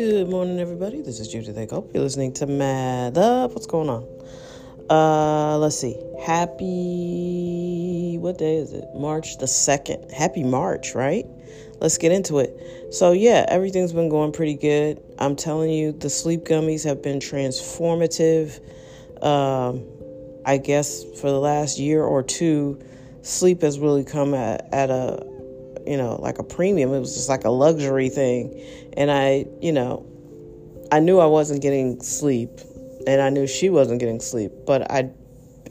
Good morning, everybody. This is Judith. Hope you're listening to Mad Up. What's going on? Uh, let's see. Happy. What day is it? March the 2nd. Happy March, right? Let's get into it. So, yeah, everything's been going pretty good. I'm telling you, the sleep gummies have been transformative. Um, I guess for the last year or two, sleep has really come at, at a you know, like a premium. It was just like a luxury thing. And I, you know, I knew I wasn't getting sleep and I knew she wasn't getting sleep, but I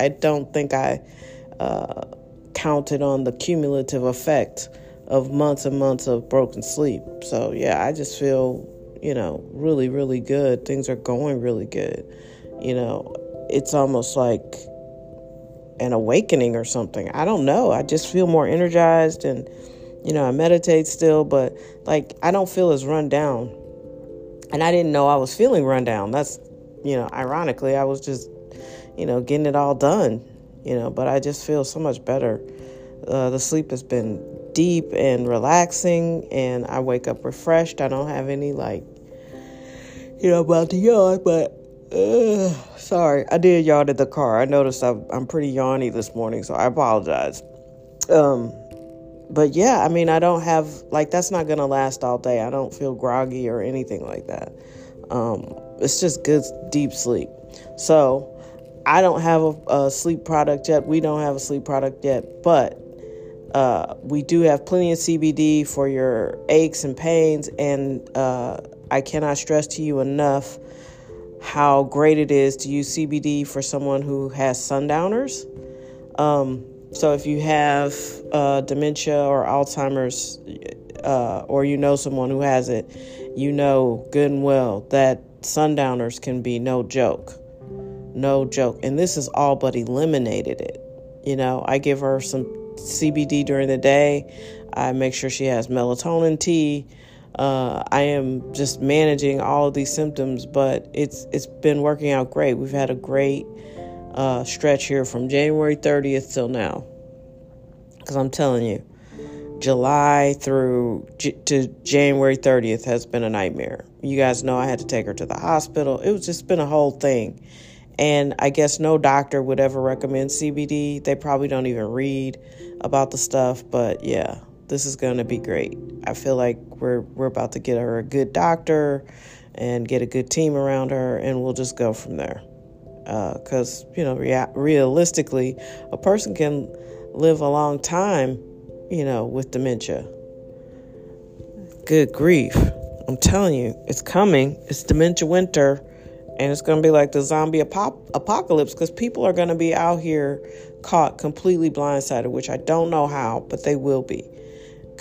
I don't think I uh, counted on the cumulative effect of months and months of broken sleep. So, yeah, I just feel, you know, really really good. Things are going really good. You know, it's almost like an awakening or something. I don't know. I just feel more energized and you know, I meditate still, but like I don't feel as run down. And I didn't know I was feeling run down. That's, you know, ironically, I was just, you know, getting it all done, you know, but I just feel so much better. Uh, the sleep has been deep and relaxing, and I wake up refreshed. I don't have any, like, you know, about to yawn, but sorry, I did yawn in the car. I noticed I'm, I'm pretty yawny this morning, so I apologize. Um, but yeah, I mean, I don't have like that's not gonna last all day. I don't feel groggy or anything like that. Um, it's just good deep sleep. So I don't have a, a, sleep product yet. We don't have a sleep product yet, but uh, we do have plenty of CBD for your aches and pains. And uh, I cannot stress to you enough how great it is to use CBD for someone who has sundowners. Um, so if you have uh, dementia or Alzheimer's, uh, or you know someone who has it, you know good and well that sundowners can be no joke. No joke. And this has all but eliminated it. You know, I give her some CBD during the day. I make sure she has melatonin tea. Uh, I am just managing all of these symptoms, but it's it's been working out great. We've had a great uh, stretch here from January 30th till now. Because I'm telling you, July through J- to January 30th has been a nightmare. You guys know I had to take her to the hospital. It was just been a whole thing. And I guess no doctor would ever recommend CBD. They probably don't even read about the stuff, but yeah, this is going to be great. I feel like we're we're about to get her a good doctor and get a good team around her and we'll just go from there because uh, you know rea- realistically a person can live a long time you know with dementia. Good grief. I'm telling you it's coming. It's dementia winter and it's going to be like the zombie apocalypse because people are going to be out here caught completely blindsided which i don't know how but they will be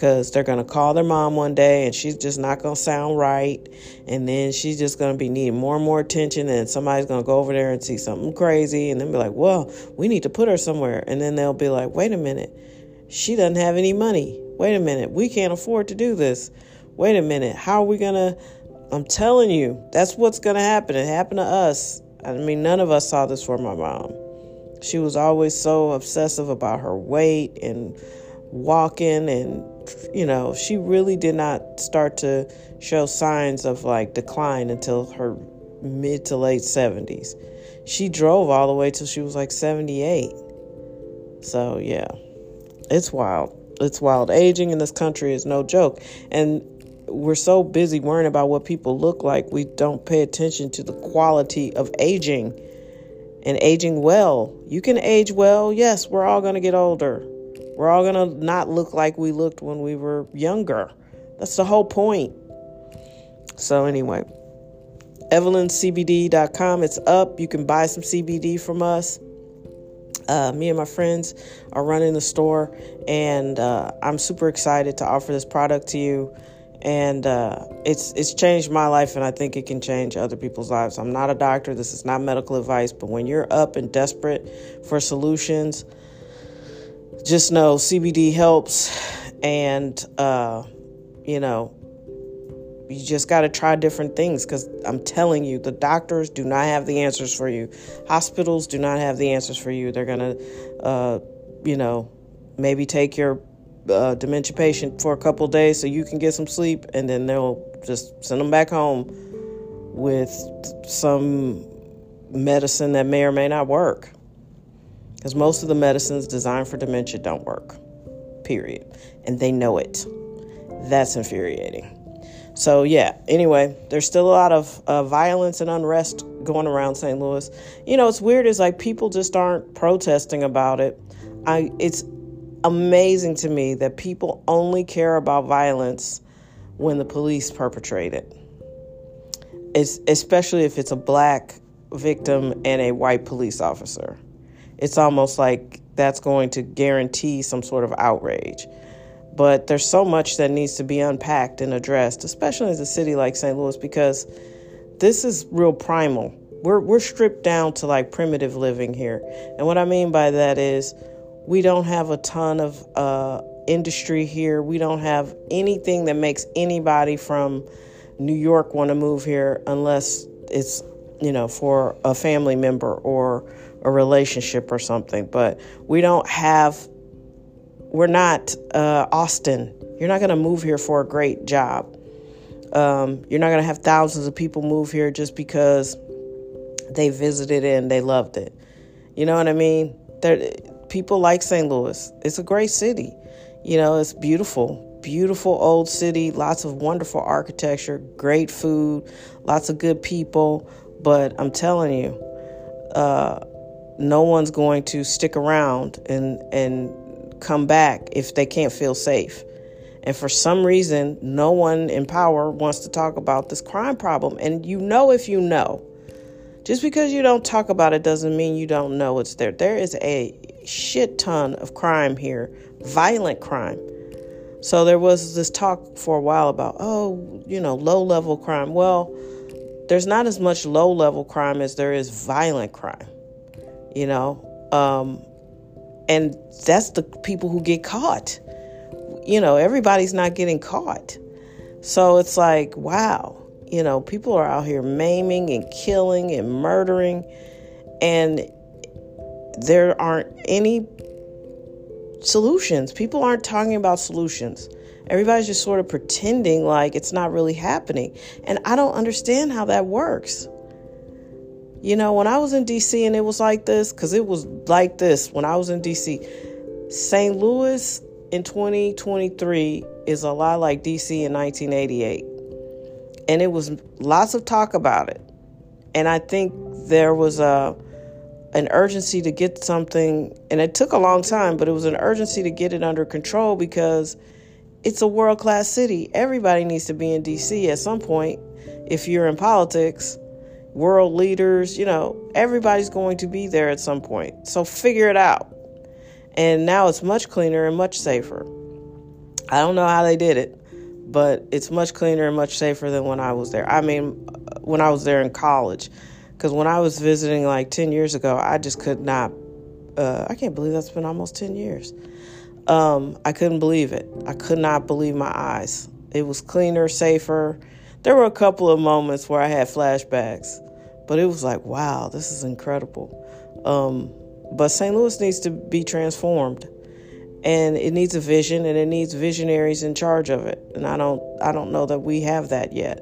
because they're going to call their mom one day and she's just not going to sound right. And then she's just going to be needing more and more attention. And somebody's going to go over there and see something crazy and then be like, well, we need to put her somewhere. And then they'll be like, wait a minute, she doesn't have any money. Wait a minute, we can't afford to do this. Wait a minute, how are we going to? I'm telling you, that's what's going to happen. It happened to us. I mean, none of us saw this for my mom. She was always so obsessive about her weight and walking and you know, she really did not start to show signs of like decline until her mid to late 70s. She drove all the way till she was like 78. So, yeah, it's wild. It's wild. Aging in this country is no joke. And we're so busy worrying about what people look like, we don't pay attention to the quality of aging and aging well. You can age well. Yes, we're all going to get older. We're all going to not look like we looked when we were younger. That's the whole point. So, anyway, EvelynCBD.com. It's up. You can buy some CBD from us. Uh, me and my friends are running the store, and uh, I'm super excited to offer this product to you. And uh, it's it's changed my life, and I think it can change other people's lives. I'm not a doctor. This is not medical advice, but when you're up and desperate for solutions, just know CBD helps, and uh, you know, you just got to try different things because I'm telling you, the doctors do not have the answers for you. Hospitals do not have the answers for you. They're gonna, uh, you know, maybe take your uh, dementia patient for a couple days so you can get some sleep, and then they'll just send them back home with some medicine that may or may not work. Because most of the medicines designed for dementia don't work, period. And they know it. That's infuriating. So, yeah, anyway, there's still a lot of uh, violence and unrest going around St. Louis. You know, it's weird is like people just aren't protesting about it. I it's amazing to me that people only care about violence when the police perpetrate it. It's, especially if it's a black victim and a white police officer. It's almost like that's going to guarantee some sort of outrage. But there's so much that needs to be unpacked and addressed, especially in a city like St. Louis, because this is real primal. We're, we're stripped down to like primitive living here. And what I mean by that is we don't have a ton of uh, industry here. We don't have anything that makes anybody from New York want to move here unless it's, you know, for a family member or a relationship or something. But we don't have, we're not uh, Austin. You're not going to move here for a great job. Um, you're not going to have thousands of people move here just because they visited it and they loved it. You know what I mean? There, people like St. Louis. It's a great city. You know, it's beautiful, beautiful old city, lots of wonderful architecture, great food, lots of good people. But I'm telling you, uh, no one's going to stick around and and come back if they can't feel safe. And for some reason, no one in power wants to talk about this crime problem. And you know, if you know, just because you don't talk about it doesn't mean you don't know it's there. There is a shit ton of crime here, violent crime. So there was this talk for a while about, oh, you know, low level crime. Well, there's not as much low level crime as there is violent crime, you know? Um, and that's the people who get caught. You know, everybody's not getting caught. So it's like, wow, you know, people are out here maiming and killing and murdering. And there aren't any solutions. People aren't talking about solutions. Everybody's just sort of pretending like it's not really happening. And I don't understand how that works. You know, when I was in DC and it was like this, because it was like this when I was in DC, St. Louis in 2023 is a lot like DC in 1988. And it was lots of talk about it. And I think there was a an urgency to get something, and it took a long time, but it was an urgency to get it under control because it's a world class city. Everybody needs to be in DC at some point. If you're in politics, world leaders, you know, everybody's going to be there at some point. So figure it out. And now it's much cleaner and much safer. I don't know how they did it, but it's much cleaner and much safer than when I was there. I mean, when I was there in college. Because when I was visiting like 10 years ago, I just could not, uh, I can't believe that's been almost 10 years. Um, I couldn't believe it. I could not believe my eyes. It was cleaner, safer. There were a couple of moments where I had flashbacks, but it was like, wow, this is incredible. Um, but St. Louis needs to be transformed and it needs a vision and it needs visionaries in charge of it and i don't i don't know that we have that yet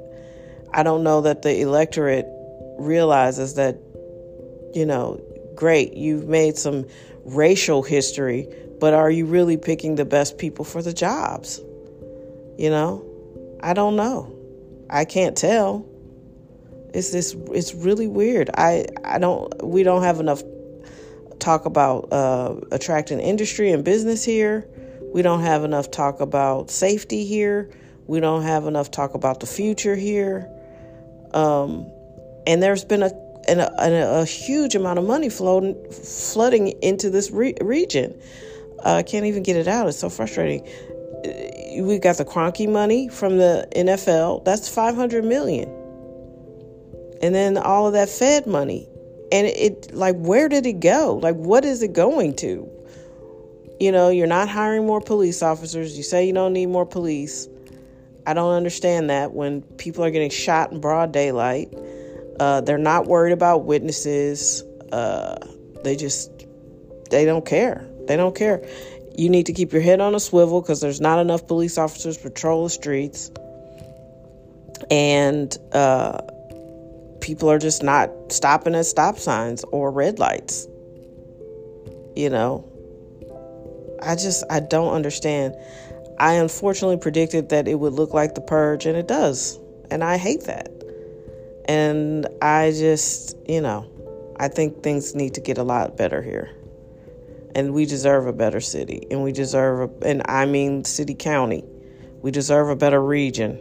i don't know that the electorate realizes that, you know, great, you've made some racial history, but are you really picking the best people for the jobs? You know, I don't know. I can't tell. It's this. It's really weird. I I don't. We don't have enough talk about uh, attracting industry and business here. We don't have enough talk about safety here. We don't have enough talk about the future here. Um, and there's been a a, a, huge amount of money flowing, flooding into this re- region. Uh, I can't even get it out. It's so frustrating. Uh, we got the Kroenke money from the NFL. That's 500 million. And then all of that Fed money. And it, like where did it go? Like what is it going to? You know, you're not hiring more police officers. You say you don't need more police. I don't understand that when people are getting shot in broad daylight uh, they're not worried about witnesses. Uh, they just they don't care. They don't care. You need to keep your head on a swivel because there's not enough police officers patrol the streets. And uh, people are just not stopping at stop signs or red lights. You know, I just, I don't understand. I unfortunately predicted that it would look like the purge, and it does. And I hate that. And I just, you know, I think things need to get a lot better here. And we deserve a better city. And we deserve, a, and I mean city county. We deserve a better region.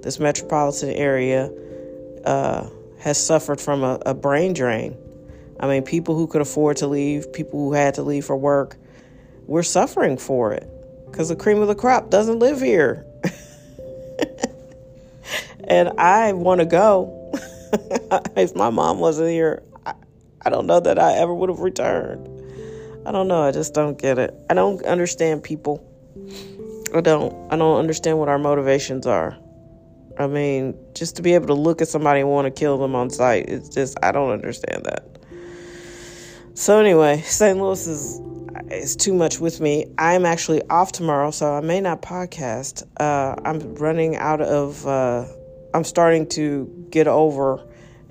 This metropolitan area uh, has suffered from a, a brain drain. I mean, people who could afford to leave, people who had to leave for work, we're suffering for it because the cream of the crop doesn't live here. and I want to go. if my mom wasn't here, I, I don't know that I ever would have returned. I don't know. I just don't get it. I don't understand people. I don't. I don't understand what our motivations are. I mean, just to be able to look at somebody and want to kill them on sight, it's just I don't understand that. So anyway, St. Louis is is too much with me. I'm actually off tomorrow, so I may not podcast. Uh, I'm running out of. Uh, I'm starting to get over,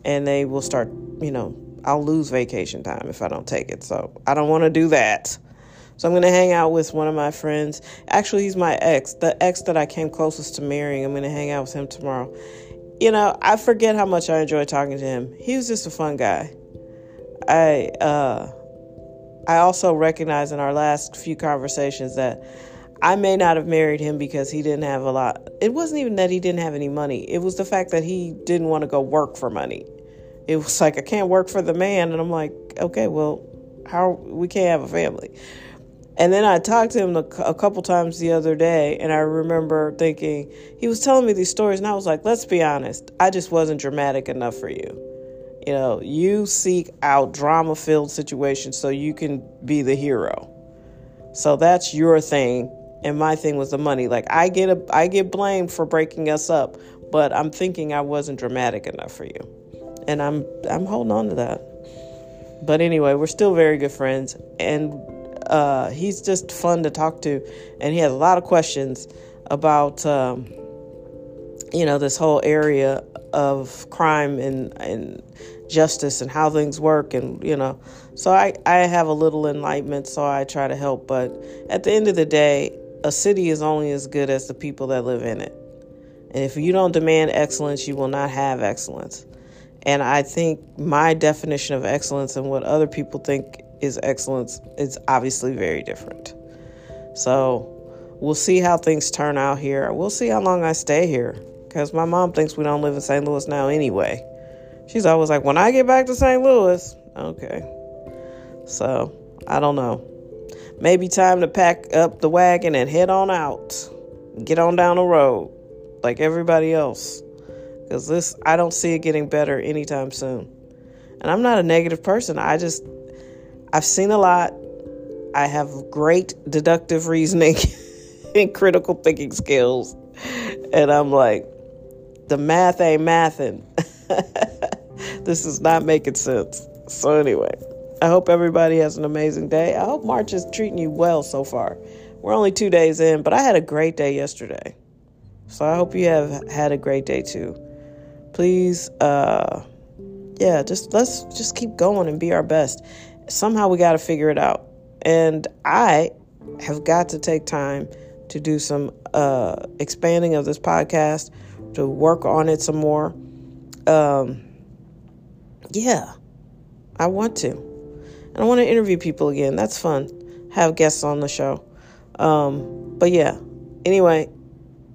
and they will start. You know, I'll lose vacation time if I don't take it. So I don't want to do that. So I'm going to hang out with one of my friends. Actually, he's my ex, the ex that I came closest to marrying. I'm going to hang out with him tomorrow. You know, I forget how much I enjoy talking to him. He was just a fun guy. I uh I also recognize in our last few conversations that I may not have married him because he didn't have a lot. It wasn't even that he didn't have any money. It was the fact that he didn't want to go work for money. It was like I can't work for the man, and I'm like, okay, well, how we can't have a family. And then I talked to him a, couple times the other day, and I remember thinking he was telling me these stories, and I was like, let's be honest, I just wasn't dramatic enough for you. You know, you seek out drama filled situations so you can be the hero. So that's your thing. And my thing was the money. Like I get a I get blamed for breaking us up, but I'm thinking I wasn't dramatic enough for you. And I'm I'm holding on to that. But anyway, we're still very good friends and uh, he's just fun to talk to and he has a lot of questions about um, you know this whole area of crime and and justice and how things work and you know. So I, I have a little enlightenment so i try to help but at the end of the day a city is only as good as the people that live in it. And if you don't demand excellence you will not have excellence. And i think my definition of excellence and what other people think is excellence is obviously very different so we'll see how things turn out here we'll see how long i stay here because my mom thinks we don't live in st louis now anyway She's always like, when I get back to St. Louis, okay. So, I don't know. Maybe time to pack up the wagon and head on out. Get on down the road like everybody else. Because this, I don't see it getting better anytime soon. And I'm not a negative person. I just, I've seen a lot. I have great deductive reasoning and critical thinking skills. And I'm like, the math ain't mathing. this is not making sense. So, anyway, I hope everybody has an amazing day. I hope March is treating you well so far. We're only two days in, but I had a great day yesterday. So, I hope you have had a great day too. Please, uh, yeah, just let's just keep going and be our best. Somehow we got to figure it out. And I have got to take time to do some uh, expanding of this podcast, to work on it some more. Um, yeah, I want to. And I want to interview people again. That's fun. Have guests on the show. Um, but yeah, anyway,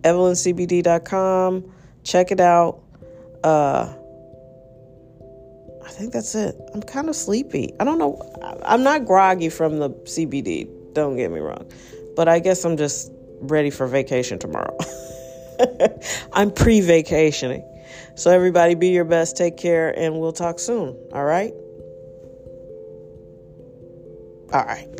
evelyncbd.com. Check it out. Uh, I think that's it. I'm kind of sleepy. I don't know. I'm not groggy from the CBD. Don't get me wrong. But I guess I'm just ready for vacation tomorrow. I'm pre vacationing. So, everybody, be your best, take care, and we'll talk soon. All right? All right.